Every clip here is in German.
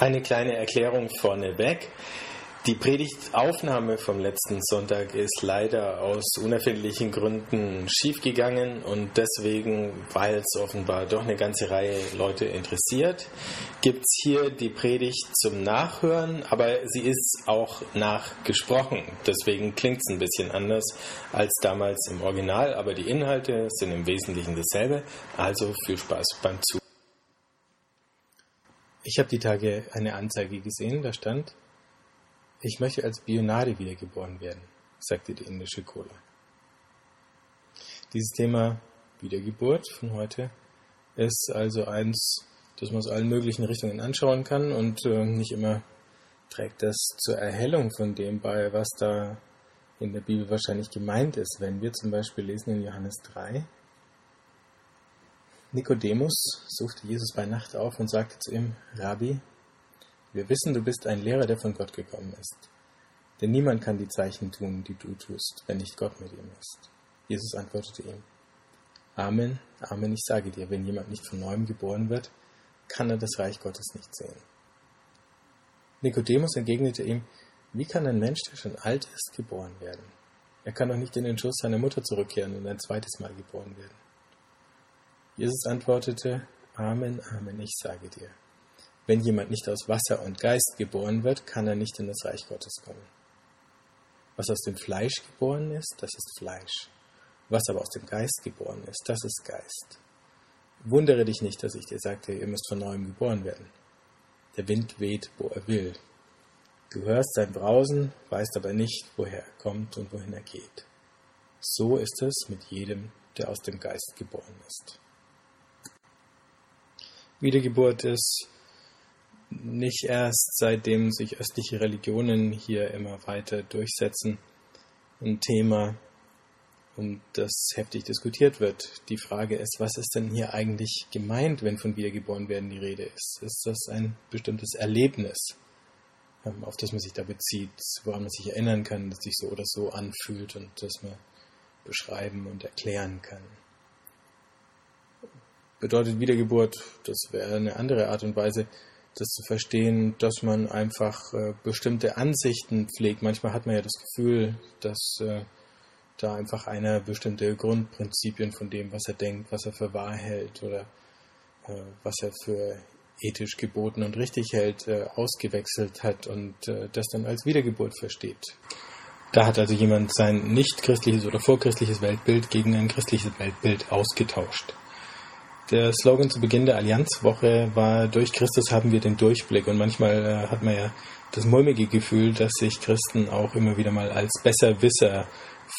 Eine kleine Erklärung vorneweg. Die Predigtaufnahme vom letzten Sonntag ist leider aus unerfindlichen Gründen schiefgegangen und deswegen, weil es offenbar doch eine ganze Reihe Leute interessiert, gibt es hier die Predigt zum Nachhören, aber sie ist auch nachgesprochen. Deswegen klingt es ein bisschen anders als damals im Original, aber die Inhalte sind im Wesentlichen dasselbe. Also viel Spaß beim Zuhören. Ich habe die Tage eine Anzeige gesehen, da stand, ich möchte als Bionari wiedergeboren werden, sagte die indische Cola. Dieses Thema Wiedergeburt von heute ist also eins, das man aus allen möglichen Richtungen anschauen kann und äh, nicht immer trägt das zur Erhellung von dem bei, was da in der Bibel wahrscheinlich gemeint ist. Wenn wir zum Beispiel lesen in Johannes 3, Nikodemus suchte Jesus bei Nacht auf und sagte zu ihm, Rabbi, wir wissen, du bist ein Lehrer, der von Gott gekommen ist. Denn niemand kann die Zeichen tun, die du tust, wenn nicht Gott mit ihm ist. Jesus antwortete ihm, Amen, Amen, ich sage dir, wenn jemand nicht von neuem geboren wird, kann er das Reich Gottes nicht sehen. Nikodemus entgegnete ihm, wie kann ein Mensch, der schon alt ist, geboren werden? Er kann doch nicht in den Schoß seiner Mutter zurückkehren und ein zweites Mal geboren werden. Jesus antwortete, Amen, Amen, ich sage dir. Wenn jemand nicht aus Wasser und Geist geboren wird, kann er nicht in das Reich Gottes kommen. Was aus dem Fleisch geboren ist, das ist Fleisch. Was aber aus dem Geist geboren ist, das ist Geist. Wundere dich nicht, dass ich dir sagte, ihr müsst von neuem geboren werden. Der Wind weht, wo er will. Du hörst sein Brausen, weißt aber nicht, woher er kommt und wohin er geht. So ist es mit jedem, der aus dem Geist geboren ist. Wiedergeburt ist nicht erst seitdem sich östliche Religionen hier immer weiter durchsetzen, ein Thema, um das heftig diskutiert wird. Die Frage ist, was ist denn hier eigentlich gemeint, wenn von Wiedergeboren werden die Rede ist? Ist das ein bestimmtes Erlebnis, ähm, auf das man sich da bezieht, woran man sich erinnern kann, das sich so oder so anfühlt und das man beschreiben und erklären kann? Bedeutet Wiedergeburt, das wäre eine andere Art und Weise, das zu verstehen, dass man einfach äh, bestimmte Ansichten pflegt. Manchmal hat man ja das Gefühl, dass äh, da einfach einer bestimmte Grundprinzipien von dem, was er denkt, was er für wahr hält oder äh, was er für ethisch geboten und richtig hält, äh, ausgewechselt hat und äh, das dann als Wiedergeburt versteht. Da hat also jemand sein nicht christliches oder vorchristliches Weltbild gegen ein christliches Weltbild ausgetauscht. Der Slogan zu Beginn der Allianzwoche war, durch Christus haben wir den Durchblick. Und manchmal äh, hat man ja das mulmige Gefühl, dass sich Christen auch immer wieder mal als Besserwisser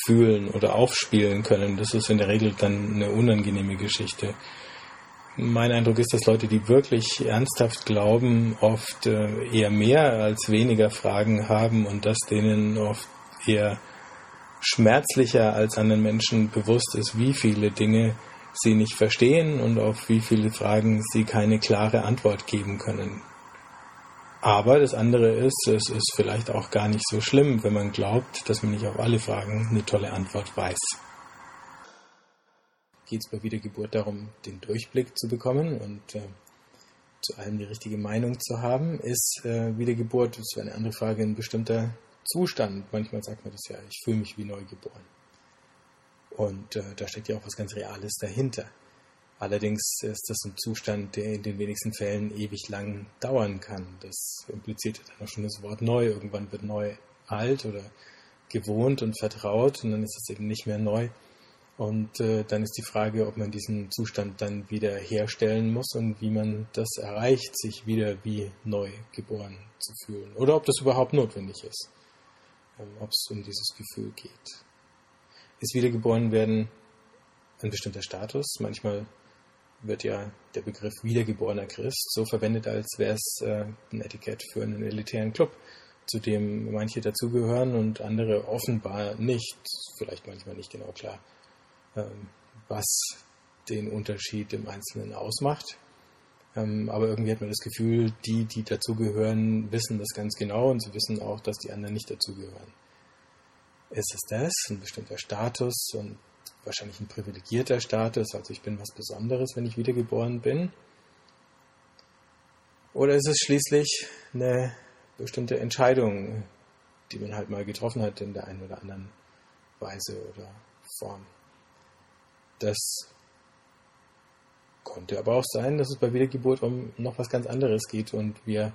fühlen oder aufspielen können. Das ist in der Regel dann eine unangenehme Geschichte. Mein Eindruck ist, dass Leute, die wirklich ernsthaft glauben, oft äh, eher mehr als weniger Fragen haben und dass denen oft eher schmerzlicher als anderen Menschen bewusst ist, wie viele Dinge sie nicht verstehen und auf wie viele Fragen sie keine klare Antwort geben können. Aber das andere ist, es ist vielleicht auch gar nicht so schlimm, wenn man glaubt, dass man nicht auf alle Fragen eine tolle Antwort weiß. Geht es bei Wiedergeburt darum, den Durchblick zu bekommen und äh, zu allem die richtige Meinung zu haben? Ist äh, Wiedergeburt, das wäre eine andere Frage, ein bestimmter Zustand? Manchmal sagt man das ja, ich fühle mich wie neugeboren. Und äh, da steckt ja auch was ganz Reales dahinter. Allerdings ist das ein Zustand, der in den wenigsten Fällen ewig lang dauern kann. Das impliziert dann auch schon das Wort neu. Irgendwann wird neu alt oder gewohnt und vertraut und dann ist es eben nicht mehr neu. Und äh, dann ist die Frage, ob man diesen Zustand dann wieder herstellen muss und wie man das erreicht, sich wieder wie neu geboren zu fühlen. Oder ob das überhaupt notwendig ist. Ähm, ob es um dieses Gefühl geht ist wiedergeboren werden ein bestimmter Status. Manchmal wird ja der Begriff wiedergeborener Christ so verwendet, als wäre es äh, ein Etikett für einen elitären Club, zu dem manche dazugehören und andere offenbar nicht. Vielleicht manchmal nicht genau klar, ähm, was den Unterschied im Einzelnen ausmacht. Ähm, aber irgendwie hat man das Gefühl, die, die dazugehören, wissen das ganz genau und sie wissen auch, dass die anderen nicht dazugehören ist es das, ein bestimmter Status und wahrscheinlich ein privilegierter Status, also ich bin was Besonderes, wenn ich wiedergeboren bin. Oder ist es schließlich eine bestimmte Entscheidung, die man halt mal getroffen hat in der einen oder anderen Weise oder Form? Das konnte aber auch sein, dass es bei Wiedergeburt um noch was ganz anderes geht und wir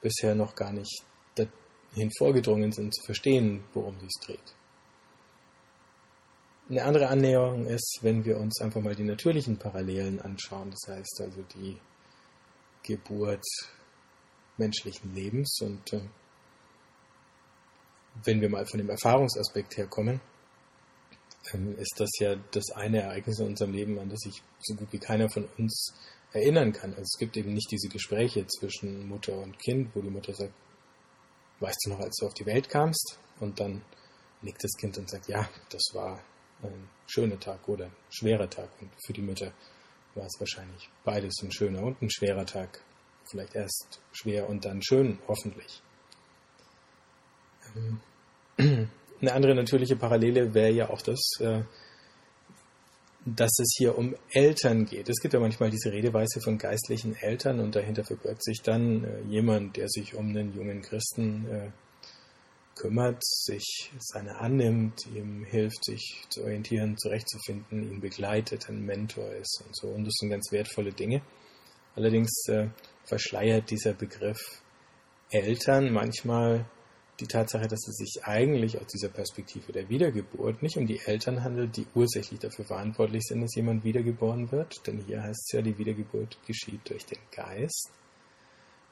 bisher noch gar nicht dahin vorgedrungen sind zu verstehen, worum es dreht. Eine andere Annäherung ist, wenn wir uns einfach mal die natürlichen Parallelen anschauen, das heißt also die Geburt menschlichen Lebens und äh, wenn wir mal von dem Erfahrungsaspekt herkommen, ähm, ist das ja das eine Ereignis in unserem Leben, an das sich so gut wie keiner von uns erinnern kann. Also es gibt eben nicht diese Gespräche zwischen Mutter und Kind, wo die Mutter sagt, weißt du noch, als du auf die Welt kamst? Und dann nickt das Kind und sagt, ja, das war ein schöner Tag oder ein schwerer Tag. Und für die Mutter war es wahrscheinlich beides ein schöner und ein schwerer Tag. Vielleicht erst schwer und dann schön, hoffentlich. Ähm, eine andere natürliche Parallele wäre ja auch das, äh, dass es hier um Eltern geht. Es gibt ja manchmal diese Redeweise von geistlichen Eltern und dahinter verbirgt sich dann äh, jemand, der sich um einen jungen Christen äh, kümmert, sich seine annimmt, ihm hilft, sich zu orientieren, zurechtzufinden, ihn begleitet, ein Mentor ist und so. Und das sind ganz wertvolle Dinge. Allerdings äh, verschleiert dieser Begriff Eltern manchmal die Tatsache, dass es sich eigentlich aus dieser Perspektive der Wiedergeburt nicht um die Eltern handelt, die ursächlich dafür verantwortlich sind, dass jemand wiedergeboren wird. Denn hier heißt es ja, die Wiedergeburt geschieht durch den Geist.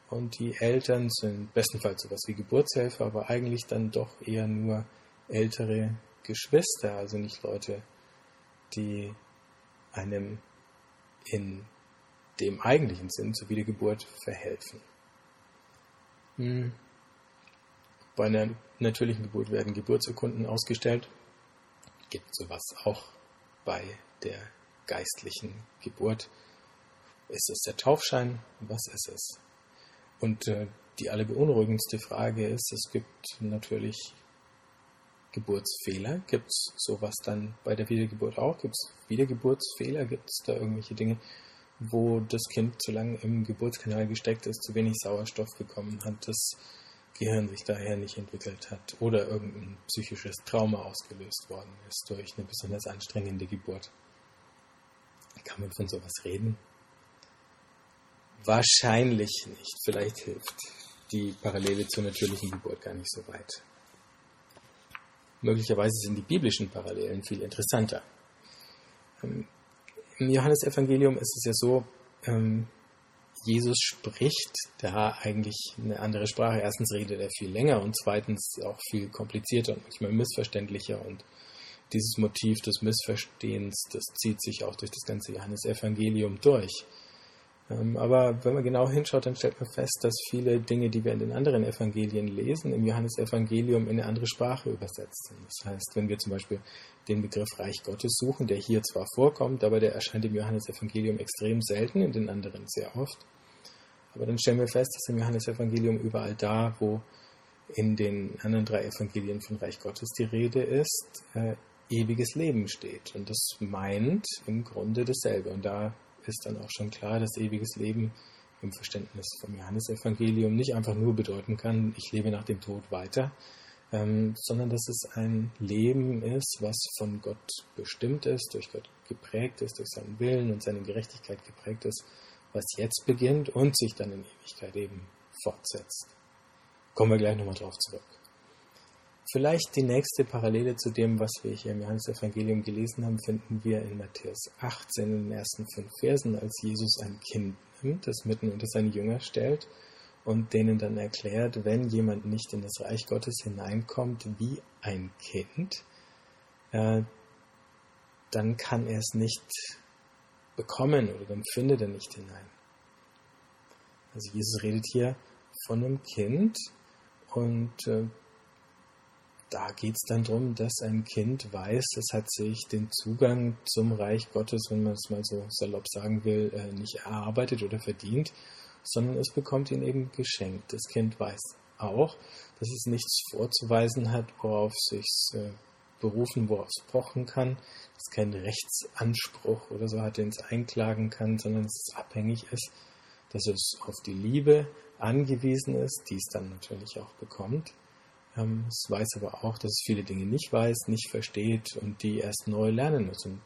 Und die Eltern sind bestenfalls sowas wie Geburtshelfer, aber eigentlich dann doch eher nur ältere Geschwister, also nicht Leute, die einem in dem eigentlichen Sinn zur Wiedergeburt verhelfen. Hm. Bei einer natürlichen Geburt werden Geburtsurkunden ausgestellt. Gibt sowas auch bei der geistlichen Geburt. Ist es der Taufschein? Was ist es? Und äh, die allerbeunruhigendste Frage ist, es gibt natürlich Geburtsfehler. Gibt es sowas dann bei der Wiedergeburt auch? Gibt es Wiedergeburtsfehler? Gibt es da irgendwelche Dinge, wo das Kind zu lange im Geburtskanal gesteckt ist, zu wenig Sauerstoff bekommen hat, das Gehirn sich daher nicht entwickelt hat oder irgendein psychisches Trauma ausgelöst worden ist durch eine besonders anstrengende Geburt? Kann man von sowas reden? Wahrscheinlich nicht. Vielleicht hilft die Parallele zur natürlichen Geburt gar nicht so weit. Möglicherweise sind die biblischen Parallelen viel interessanter. Ähm, Im Johannesevangelium ist es ja so, ähm, Jesus spricht da eigentlich eine andere Sprache. Erstens redet er viel länger und zweitens auch viel komplizierter und manchmal missverständlicher. Und dieses Motiv des Missverstehens, das zieht sich auch durch das ganze Johannesevangelium durch. Ähm, aber wenn man genau hinschaut, dann stellt man fest, dass viele Dinge, die wir in den anderen Evangelien lesen, im Johannesevangelium in eine andere Sprache übersetzt sind. Das heißt, wenn wir zum Beispiel den Begriff Reich Gottes suchen, der hier zwar vorkommt, aber der erscheint im Johannesevangelium extrem selten, in den anderen sehr oft. Aber dann stellen wir fest, dass im Johannesevangelium überall da, wo in den anderen drei Evangelien von Reich Gottes die Rede ist, äh, ewiges Leben steht. Und das meint im Grunde dasselbe. Und da ist dann auch schon klar, dass ewiges Leben im Verständnis vom Johannesevangelium nicht einfach nur bedeuten kann, ich lebe nach dem Tod weiter, ähm, sondern dass es ein Leben ist, was von Gott bestimmt ist, durch Gott geprägt ist, durch seinen Willen und seine Gerechtigkeit geprägt ist, was jetzt beginnt und sich dann in Ewigkeit eben fortsetzt. Kommen wir gleich nochmal drauf zurück. Vielleicht die nächste Parallele zu dem, was wir hier im Johannesevangelium gelesen haben, finden wir in Matthäus 18 in den ersten fünf Versen, als Jesus ein Kind nimmt, das mitten unter seine Jünger stellt und denen dann erklärt, wenn jemand nicht in das Reich Gottes hineinkommt wie ein Kind, äh, dann kann er es nicht bekommen oder dann findet er nicht hinein. Also Jesus redet hier von einem Kind und äh, da geht es dann darum, dass ein Kind weiß, es hat sich den Zugang zum Reich Gottes, wenn man es mal so salopp sagen will, äh, nicht erarbeitet oder verdient, sondern es bekommt ihn eben geschenkt. Das Kind weiß auch, dass es nichts vorzuweisen hat, worauf sich äh, berufen, worauf es pochen kann, dass es keinen Rechtsanspruch oder so hat, den es einklagen kann, sondern dass es abhängig ist, dass es auf die Liebe angewiesen ist, die es dann natürlich auch bekommt. Ähm, es weiß aber auch, dass es viele Dinge nicht weiß, nicht versteht und die erst neu lernen muss. Und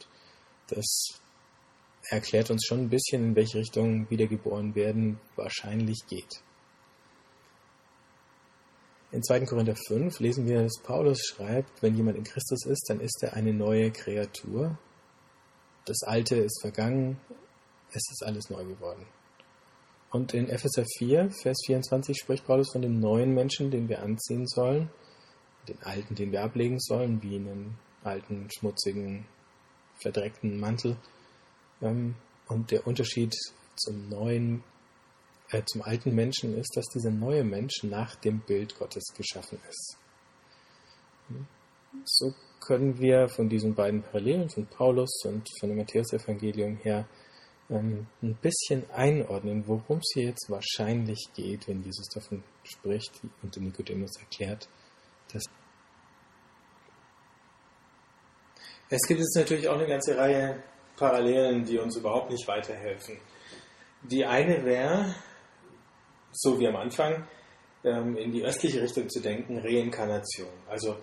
das erklärt uns schon ein bisschen, in welche Richtung wiedergeboren werden wahrscheinlich geht. In 2. Korinther 5 lesen wir, dass Paulus schreibt, wenn jemand in Christus ist, dann ist er eine neue Kreatur. Das Alte ist vergangen, es ist alles neu geworden. Und in Epheser 4, Vers 24 spricht Paulus von dem neuen Menschen, den wir anziehen sollen, den alten, den wir ablegen sollen, wie einen alten, schmutzigen, verdreckten Mantel. Ähm, und der Unterschied zum neuen äh, zum alten Menschen ist, dass dieser neue Mensch nach dem Bild Gottes geschaffen ist. So können wir von diesen beiden Parallelen, von Paulus und von dem Matthäus-Evangelium her, ähm, ein bisschen einordnen, worum es hier jetzt wahrscheinlich geht, wenn Jesus davon spricht und Nikodemus erklärt, dass es gibt jetzt natürlich auch eine ganze Reihe Parallelen, die uns überhaupt nicht weiterhelfen. Die eine wäre, so wie am Anfang, ähm, in die östliche Richtung zu denken, Reinkarnation. Also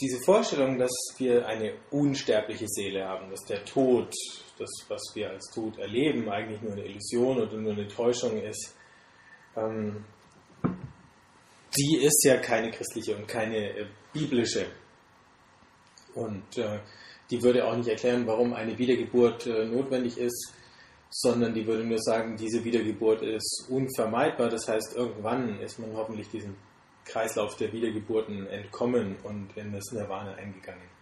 diese Vorstellung, dass wir eine unsterbliche Seele haben, dass der Tod, das, was wir als Tod erleben, eigentlich nur eine Illusion oder nur eine Täuschung ist, ähm, die ist ja keine christliche und keine äh, biblische. Und äh, die würde auch nicht erklären, warum eine Wiedergeburt äh, notwendig ist sondern die würde nur sagen, diese Wiedergeburt ist unvermeidbar. Das heißt, irgendwann ist man hoffentlich diesem Kreislauf der Wiedergeburten entkommen und in das Nirvana eingegangen.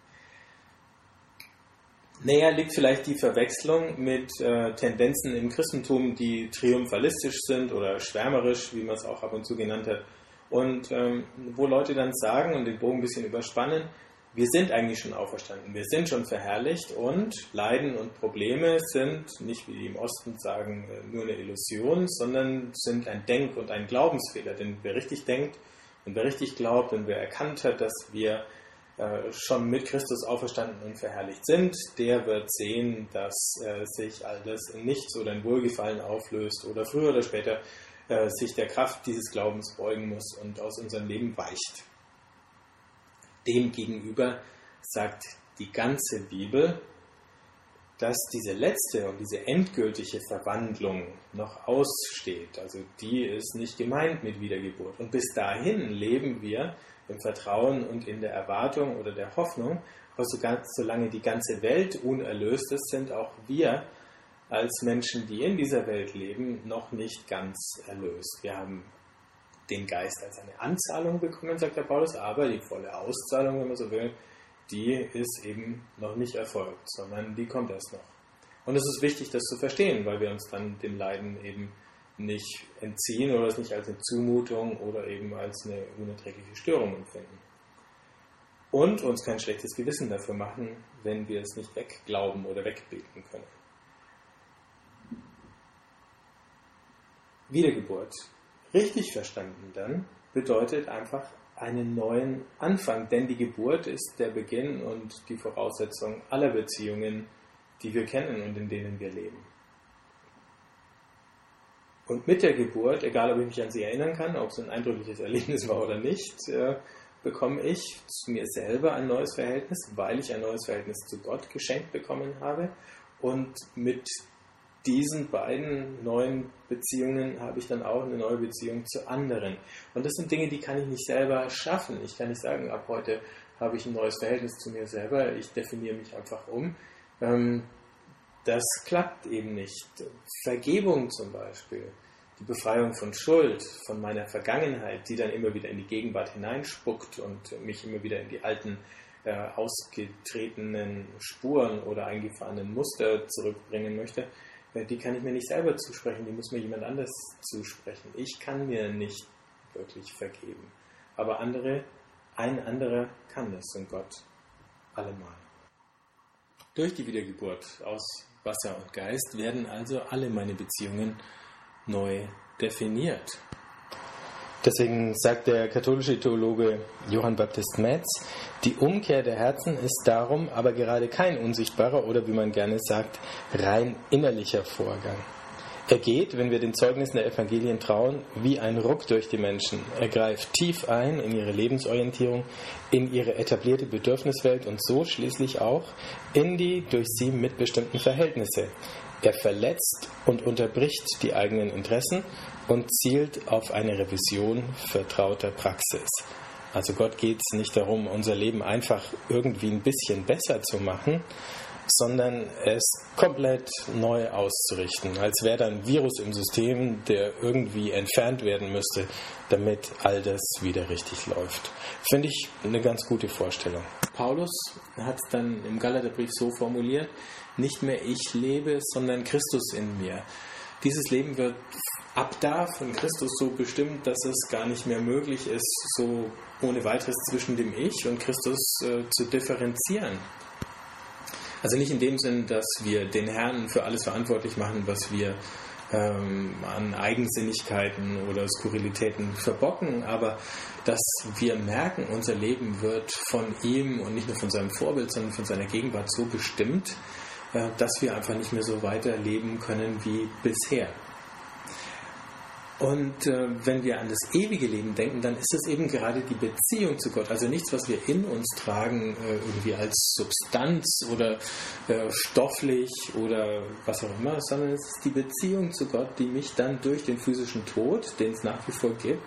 Näher liegt vielleicht die Verwechslung mit äh, Tendenzen im Christentum, die triumphalistisch sind oder schwärmerisch, wie man es auch ab und zu genannt hat. Und ähm, wo Leute dann sagen und den Bogen ein bisschen überspannen, wir sind eigentlich schon auferstanden, wir sind schon verherrlicht und Leiden und Probleme sind nicht, wie die im Osten sagen, äh, nur eine Illusion, sondern sind ein Denk- und ein Glaubensfehler. Denn wer richtig denkt und wer richtig glaubt und wer erkannt hat, dass wir schon mit Christus auferstanden und verherrlicht sind, der wird sehen, dass äh, sich alles in nichts oder in Wohlgefallen auflöst oder früher oder später sich der Kraft dieses Glaubens beugen muss und aus unserem Leben weicht. Demgegenüber sagt die ganze Bibel, dass diese letzte und diese endgültige Verwandlung noch aussteht. Also die ist nicht gemeint mit Wiedergeburt. Und bis dahin leben wir im Vertrauen und in der Erwartung oder der Hoffnung, aber solange die ganze Welt unerlöst ist, sind auch wir als Menschen, die in dieser Welt leben, noch nicht ganz erlöst. Wir haben den Geist als eine Anzahlung bekommen, sagt der Paulus, aber die volle Auszahlung, wenn man so will, die ist eben noch nicht erfolgt, sondern die kommt erst noch. Und es ist wichtig, das zu verstehen, weil wir uns dann dem Leiden eben nicht entziehen oder es nicht als eine Zumutung oder eben als eine unerträgliche Störung empfinden. Und uns kein schlechtes Gewissen dafür machen, wenn wir es nicht wegglauben oder wegbeten können. Wiedergeburt Richtig verstanden dann bedeutet einfach einen neuen Anfang, denn die Geburt ist der Beginn und die Voraussetzung aller Beziehungen, die wir kennen und in denen wir leben. Und mit der Geburt, egal ob ich mich an sie erinnern kann, ob es ein eindrückliches Erlebnis war oder nicht, äh, bekomme ich zu mir selber ein neues Verhältnis, weil ich ein neues Verhältnis zu Gott geschenkt bekommen habe. Und mit diesen beiden neuen Beziehungen habe ich dann auch eine neue Beziehung zu anderen. Und das sind Dinge, die kann ich nicht selber schaffen. Ich kann nicht sagen, ab heute habe ich ein neues Verhältnis zu mir selber, ich definiere mich einfach um. Ähm, das klappt eben nicht. Vergebung zum Beispiel, die Befreiung von Schuld, von meiner Vergangenheit, die dann immer wieder in die Gegenwart hineinspuckt und mich immer wieder in die alten äh, ausgetretenen Spuren oder eingefahrenen Muster zurückbringen möchte, die kann ich mir nicht selber zusprechen, die muss mir jemand anders zusprechen. Ich kann mir nicht wirklich vergeben. Aber andere, ein anderer kann das und Gott allemal. Durch die Wiedergeburt aus Wasser und Geist werden also alle meine Beziehungen neu definiert. Deswegen sagt der katholische Theologe Johann Baptist Metz, die Umkehr der Herzen ist darum aber gerade kein unsichtbarer oder wie man gerne sagt, rein innerlicher Vorgang. Er geht, wenn wir den Zeugnissen der Evangelien trauen, wie ein Ruck durch die Menschen. Er greift tief ein in ihre Lebensorientierung, in ihre etablierte Bedürfniswelt und so schließlich auch in die durch sie mitbestimmten Verhältnisse. Er verletzt und unterbricht die eigenen Interessen und zielt auf eine Revision vertrauter Praxis. Also Gott geht es nicht darum, unser Leben einfach irgendwie ein bisschen besser zu machen, sondern es komplett neu auszurichten, als wäre da ein Virus im System, der irgendwie entfernt werden müsste, damit all das wieder richtig läuft. Finde ich eine ganz gute Vorstellung. Paulus hat es dann im Galaterbrief so formuliert, nicht mehr ich lebe, sondern Christus in mir. Dieses Leben wird ab da von Christus so bestimmt, dass es gar nicht mehr möglich ist, so ohne weiteres zwischen dem Ich und Christus äh, zu differenzieren. Also nicht in dem Sinn, dass wir den Herrn für alles verantwortlich machen, was wir ähm, an Eigensinnigkeiten oder Skurrilitäten verbocken, aber dass wir merken, unser Leben wird von ihm und nicht nur von seinem Vorbild, sondern von seiner Gegenwart so bestimmt, äh, dass wir einfach nicht mehr so weiterleben können wie bisher. Und äh, wenn wir an das ewige Leben denken, dann ist es eben gerade die Beziehung zu Gott. Also nichts, was wir in uns tragen, äh, irgendwie als Substanz oder äh, stofflich oder was auch immer, sondern es ist die Beziehung zu Gott, die mich dann durch den physischen Tod, den es nach wie vor gibt,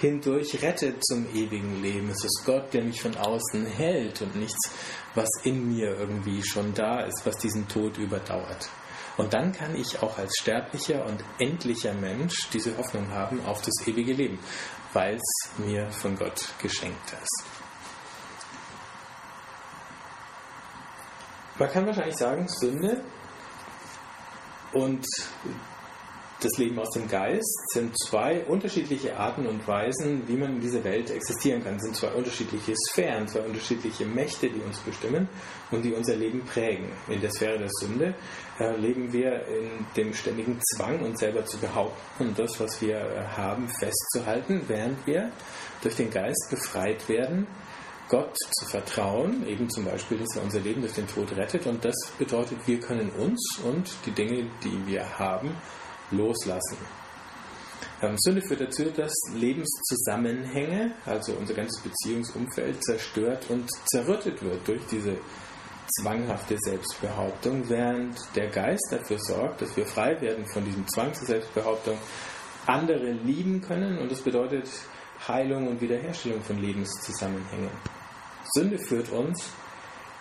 hindurch rettet zum ewigen Leben. Es ist Gott, der mich von außen hält und nichts, was in mir irgendwie schon da ist, was diesen Tod überdauert. Und dann kann ich auch als sterblicher und endlicher Mensch diese Hoffnung haben auf das ewige Leben, weil es mir von Gott geschenkt ist. Man kann wahrscheinlich sagen, Sünde und das Leben aus dem Geist sind zwei unterschiedliche Arten und Weisen, wie man in dieser Welt existieren kann. Es sind zwei unterschiedliche Sphären, zwei unterschiedliche Mächte, die uns bestimmen und die unser Leben prägen. In der Sphäre der Sünde äh, leben wir in dem ständigen Zwang, uns selber zu behaupten und das, was wir äh, haben, festzuhalten, während wir durch den Geist befreit werden, Gott zu vertrauen, eben zum Beispiel, dass er unser Leben durch den Tod rettet. Und das bedeutet, wir können uns und die Dinge, die wir haben, loslassen. Ähm, Sünde führt dazu, dass Lebenszusammenhänge, also unser ganzes Beziehungsumfeld, zerstört und zerrüttet wird durch diese zwanghafte Selbstbehauptung, während der Geist dafür sorgt, dass wir frei werden von diesem Zwang zur Selbstbehauptung, andere lieben können und das bedeutet Heilung und Wiederherstellung von Lebenszusammenhängen. Sünde führt uns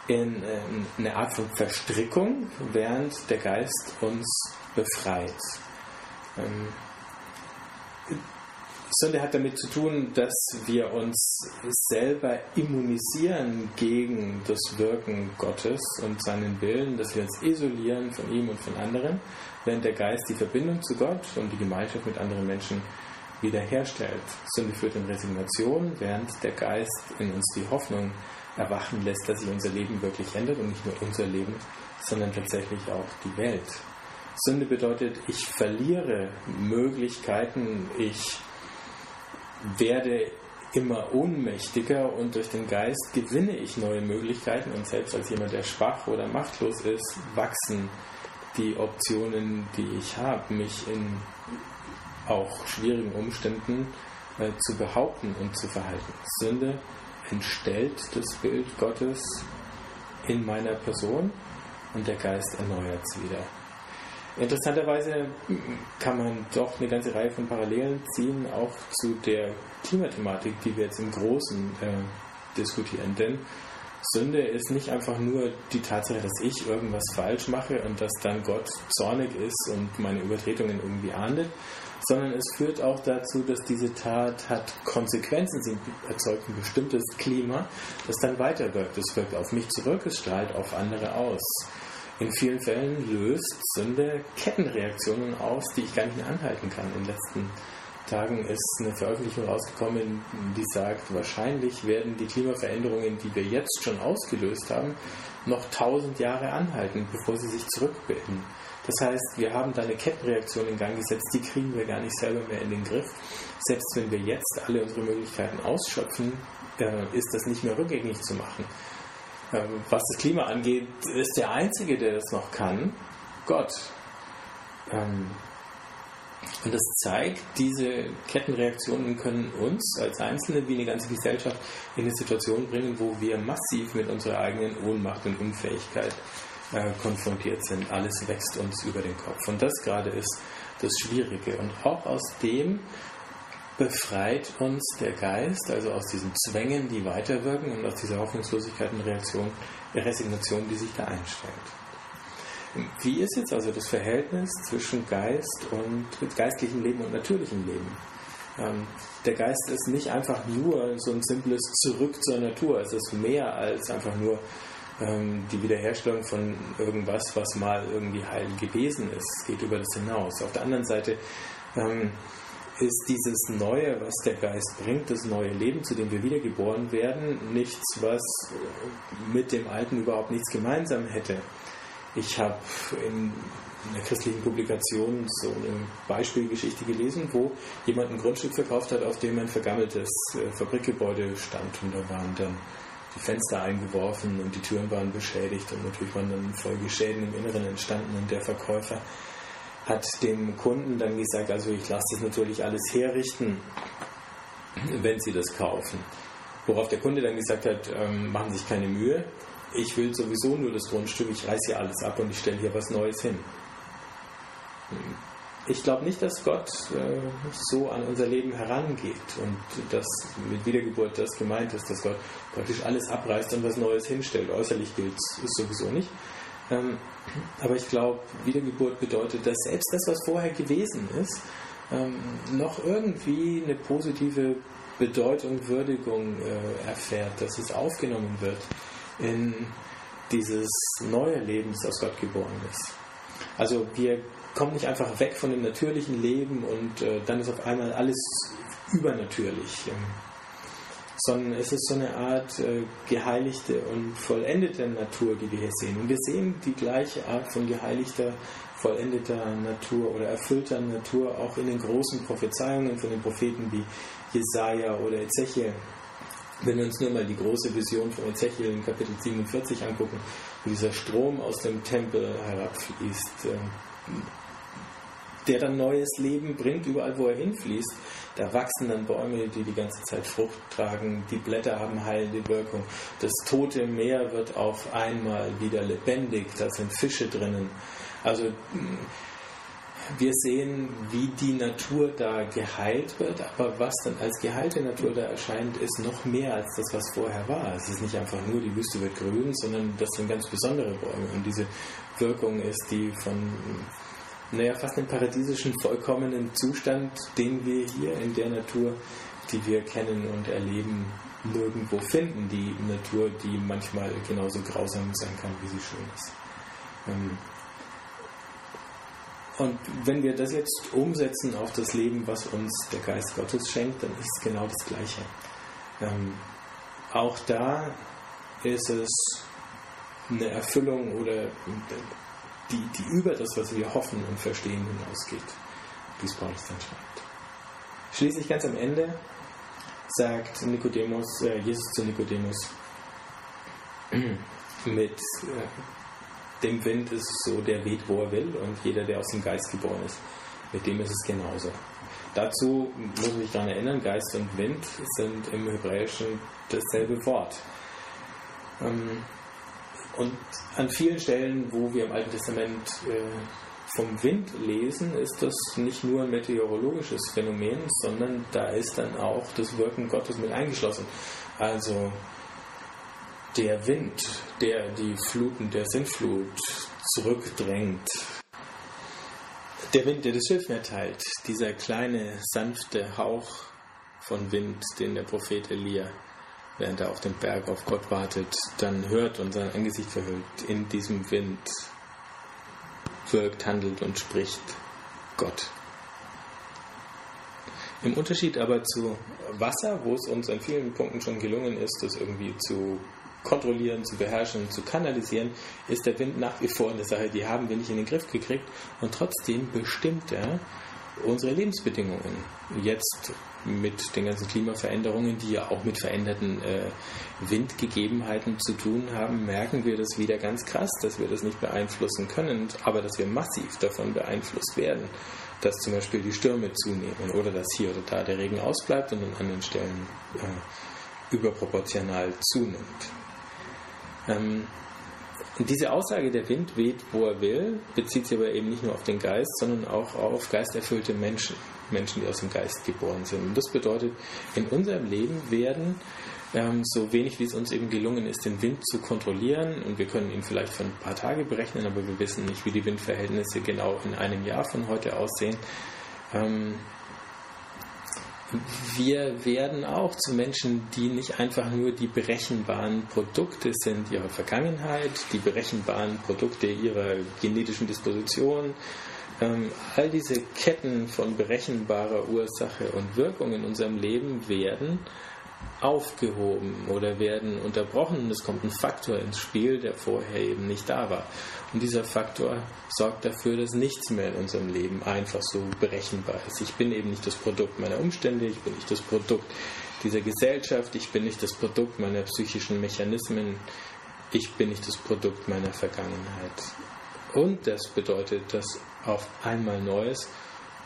in ähm, eine Art von Verstrickung, während der Geist uns befreit. Ähm, Sünde hat damit zu tun, dass wir uns selber immunisieren gegen das Wirken Gottes und seinen Willen, dass wir uns isolieren von ihm und von anderen, während der Geist die Verbindung zu Gott und die Gemeinschaft mit anderen Menschen wiederherstellt. Sünde führt in Resignation, während der Geist in uns die Hoffnung erwachen lässt, dass sich unser Leben wirklich ändert und nicht nur unser Leben, sondern tatsächlich auch die Welt. Sünde bedeutet, ich verliere Möglichkeiten, ich werde immer ohnmächtiger und durch den Geist gewinne ich neue Möglichkeiten und selbst als jemand, der schwach oder machtlos ist, wachsen die Optionen, die ich habe, mich in auch schwierigen Umständen äh, zu behaupten und zu verhalten. Sünde entstellt das Bild Gottes in meiner Person und der Geist erneuert es wieder. Interessanterweise kann man doch eine ganze Reihe von Parallelen ziehen, auch zu der Klimathematik, die wir jetzt im Großen äh, diskutieren. Denn Sünde ist nicht einfach nur die Tatsache, dass ich irgendwas falsch mache und dass dann Gott zornig ist und meine Übertretungen irgendwie ahndet, sondern es führt auch dazu, dass diese Tat hat Konsequenzen, sie erzeugt ein bestimmtes Klima, das dann weiterwirkt. Es wirkt auf mich zurück, es strahlt auf andere aus. In vielen Fällen löst Sünde Kettenreaktionen aus, die ich gar nicht mehr anhalten kann. In den letzten Tagen ist eine Veröffentlichung rausgekommen, die sagt, wahrscheinlich werden die Klimaveränderungen, die wir jetzt schon ausgelöst haben, noch tausend Jahre anhalten, bevor sie sich zurückbilden. Das heißt, wir haben da eine Kettenreaktion in Gang gesetzt, die kriegen wir gar nicht selber mehr in den Griff. Selbst wenn wir jetzt alle unsere Möglichkeiten ausschöpfen, äh, ist das nicht mehr rückgängig zu machen. Ähm, was das Klima angeht, ist der Einzige, der das noch kann, Gott. Ähm, Und das zeigt, diese Kettenreaktionen können uns als Einzelne wie eine ganze Gesellschaft in eine Situation bringen, wo wir massiv mit unserer eigenen Ohnmacht und Unfähigkeit äh, konfrontiert sind. Alles wächst uns über den Kopf. Und das gerade ist das Schwierige. Und auch aus dem befreit uns der Geist, also aus diesen Zwängen, die weiterwirken und aus dieser Hoffnungslosigkeit und Reaktion, Resignation, die sich da einstellt. Wie ist jetzt also das Verhältnis zwischen Geist und geistlichem Leben und natürlichem Leben? Ähm, der Geist ist nicht einfach nur so ein simples Zurück zur Natur. Es ist mehr als einfach nur ähm, die Wiederherstellung von irgendwas, was mal irgendwie heil gewesen ist. Es geht über das hinaus. Auf der anderen Seite ähm, ist dieses Neue, was der Geist bringt, das neue Leben, zu dem wir wiedergeboren werden, nichts, was mit dem Alten überhaupt nichts gemeinsam hätte. Ich habe in einer christlichen Publikation so eine Beispielgeschichte gelesen, wo jemand ein Grundstück verkauft hat, auf dem ein vergammeltes äh, Fabrikgebäude stand und da waren dann die Fenster eingeworfen und die Türen waren beschädigt und natürlich waren dann Folgeschäden im Inneren entstanden und der Verkäufer hat dem Kunden dann gesagt, also ich lasse das natürlich alles herrichten, wenn Sie das kaufen. Worauf der Kunde dann gesagt hat, ähm, machen Sie sich keine Mühe, ich will sowieso nur das Grundstück, ich reiße hier alles ab und ich stelle hier was Neues hin. Ich glaube nicht, dass Gott äh, so an unser Leben herangeht und dass mit Wiedergeburt das gemeint ist, dass Gott praktisch alles abreißt und was Neues hinstellt. Äußerlich gilt es sowieso nicht. Ähm, aber ich glaube, Wiedergeburt bedeutet, dass selbst das, was vorher gewesen ist, ähm, noch irgendwie eine positive Bedeutung, Würdigung äh, erfährt, dass es aufgenommen wird in dieses neue Leben, das aus Gott geboren ist. Also wir kommen nicht einfach weg von dem natürlichen Leben und äh, dann ist auf einmal alles übernatürlich. Ähm, sondern es ist so eine Art äh, geheiligte und vollendete Natur, die wir hier sehen. Und wir sehen die gleiche Art von geheiligter, vollendeter Natur oder erfüllter Natur auch in den großen Prophezeiungen von den Propheten wie Jesaja oder Ezechiel. Wenn wir uns nur mal die große Vision von Ezechiel in Kapitel 47 angucken, wo dieser Strom aus dem Tempel herabfließt, äh, der dann neues Leben bringt, überall wo er hinfließt. Da wachsen dann Bäume, die die ganze Zeit Frucht tragen, die Blätter haben heilende Wirkung. Das tote Meer wird auf einmal wieder lebendig, da sind Fische drinnen. Also mm, wir sehen, wie die Natur da geheilt wird, aber was dann als geheilte Natur da erscheint, ist noch mehr als das, was vorher war. Es ist nicht einfach nur, die Wüste wird grün, sondern das sind ganz besondere Bäume. Und diese Wirkung ist die von naja, fast einen paradiesischen, vollkommenen Zustand, den wir hier in der Natur, die wir kennen und erleben, nirgendwo finden. Die Natur, die manchmal genauso grausam sein kann, wie sie schön ist. Ähm, und wenn wir das jetzt umsetzen auf das Leben, was uns der Geist Gottes schenkt, dann ist es genau das Gleiche. Ähm, auch da ist es eine Erfüllung oder die, die über das, was wir hoffen und verstehen, hinausgeht, dies Paulus dann schreibt. Schließlich ganz am Ende sagt Nikodemus, äh, Jesus zu Nikodemus, mit äh, dem Wind ist es so, der weht, wo er will, und jeder, der aus dem Geist geboren ist, mit dem ist es genauso. Dazu muss ich mich daran erinnern, Geist und Wind sind im Hebräischen dasselbe Wort. Ähm, und an vielen Stellen, wo wir im Alten Testament äh, vom Wind lesen, ist das nicht nur ein meteorologisches Phänomen, sondern da ist dann auch das Wirken Gottes mit eingeschlossen. Also der Wind, der die Fluten der Sintflut zurückdrängt. Der Wind, der das Schiff mehr teilt, dieser kleine, sanfte Hauch von Wind, den der Prophet Elia während er auf dem Berg auf Gott wartet, dann hört und sein Angesicht verhüllt in diesem Wind wirkt, handelt und spricht Gott. Im Unterschied aber zu Wasser, wo es uns an vielen Punkten schon gelungen ist, das irgendwie zu kontrollieren, zu beherrschen, zu kanalisieren, ist der Wind nach wie vor eine Sache, die haben wir nicht in den Griff gekriegt und trotzdem bestimmt er unsere Lebensbedingungen. Jetzt mit den ganzen Klimaveränderungen, die ja auch mit veränderten äh, Windgegebenheiten zu tun haben, merken wir das wieder ganz krass, dass wir das nicht beeinflussen können, aber dass wir massiv davon beeinflusst werden, dass zum Beispiel die Stürme zunehmen oder dass hier oder da der Regen ausbleibt und an anderen Stellen äh, überproportional zunimmt. Ähm, diese Aussage, der Wind weht, wo er will, bezieht sich aber eben nicht nur auf den Geist, sondern auch auf geisterfüllte Menschen, Menschen, die aus dem Geist geboren sind. Und das bedeutet, in unserem Leben werden ähm, so wenig wie es uns eben gelungen ist, den Wind zu kontrollieren, und wir können ihn vielleicht für ein paar Tage berechnen, aber wir wissen nicht, wie die Windverhältnisse genau in einem Jahr von heute aussehen. Ähm, wir werden auch zu Menschen, die nicht einfach nur die berechenbaren Produkte sind ihrer Vergangenheit, die berechenbaren Produkte ihrer genetischen Disposition. Ähm, all diese Ketten von berechenbarer Ursache und Wirkung in unserem Leben werden aufgehoben oder werden unterbrochen und es kommt ein Faktor ins Spiel, der vorher eben nicht da war. Und dieser Faktor sorgt dafür, dass nichts mehr in unserem Leben einfach so berechenbar ist. Ich bin eben nicht das Produkt meiner Umstände, ich bin nicht das Produkt dieser Gesellschaft, ich bin nicht das Produkt meiner psychischen Mechanismen, ich bin nicht das Produkt meiner Vergangenheit. Und das bedeutet, dass auf einmal Neues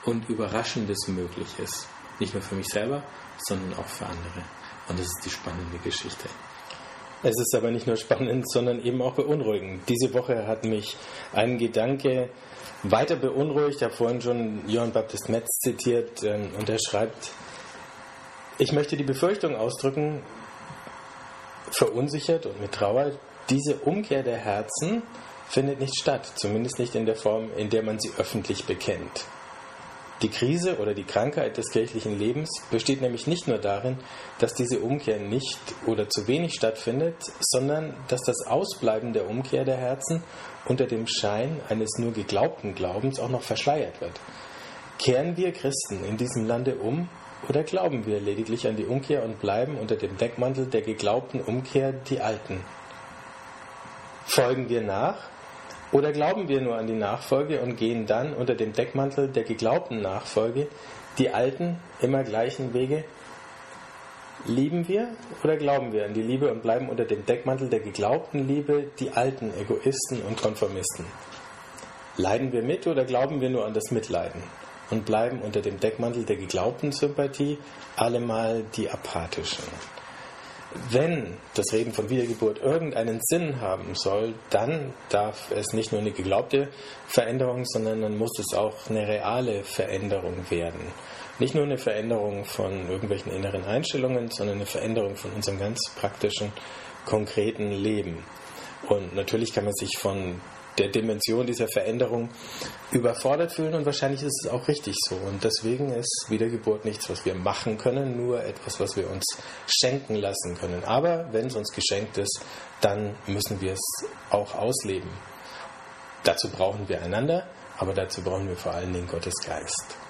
und Überraschendes möglich ist. Nicht nur für mich selber, sondern auch für andere. Und das ist die spannende Geschichte. Es ist aber nicht nur spannend, sondern eben auch beunruhigend. Diese Woche hat mich ein Gedanke weiter beunruhigt. Ich habe vorhin schon Johann Baptist Metz zitiert ähm, und er schreibt, ich möchte die Befürchtung ausdrücken, verunsichert und mit Trauer, diese Umkehr der Herzen findet nicht statt, zumindest nicht in der Form, in der man sie öffentlich bekennt. Die Krise oder die Krankheit des kirchlichen Lebens besteht nämlich nicht nur darin, dass diese Umkehr nicht oder zu wenig stattfindet, sondern dass das Ausbleiben der Umkehr der Herzen unter dem Schein eines nur geglaubten Glaubens auch noch verschleiert wird. Kehren wir Christen in diesem Lande um oder glauben wir lediglich an die Umkehr und bleiben unter dem Deckmantel der geglaubten Umkehr die Alten? Folgen wir nach oder glauben wir nur an die Nachfolge und gehen dann unter dem Deckmantel der geglaubten Nachfolge die alten, immer gleichen Wege? Lieben wir oder glauben wir an die Liebe und bleiben unter dem Deckmantel der geglaubten Liebe die alten Egoisten und Konformisten? Leiden wir mit oder glauben wir nur an das Mitleiden und bleiben unter dem Deckmantel der geglaubten Sympathie allemal die apathischen? Wenn das Reden von Wiedergeburt irgendeinen Sinn haben soll, dann darf es nicht nur eine geglaubte Veränderung, sondern dann muss es auch eine reale Veränderung werden. Nicht nur eine Veränderung von irgendwelchen inneren Einstellungen, sondern eine Veränderung von unserem ganz praktischen, konkreten Leben. Und natürlich kann man sich von der Dimension dieser Veränderung überfordert fühlen und wahrscheinlich ist es auch richtig so. Und deswegen ist Wiedergeburt nichts, was wir machen können, nur etwas, was wir uns schenken lassen können. Aber wenn es uns geschenkt ist, dann müssen wir es auch ausleben. Dazu brauchen wir einander, aber dazu brauchen wir vor allen Dingen Gottes Geist.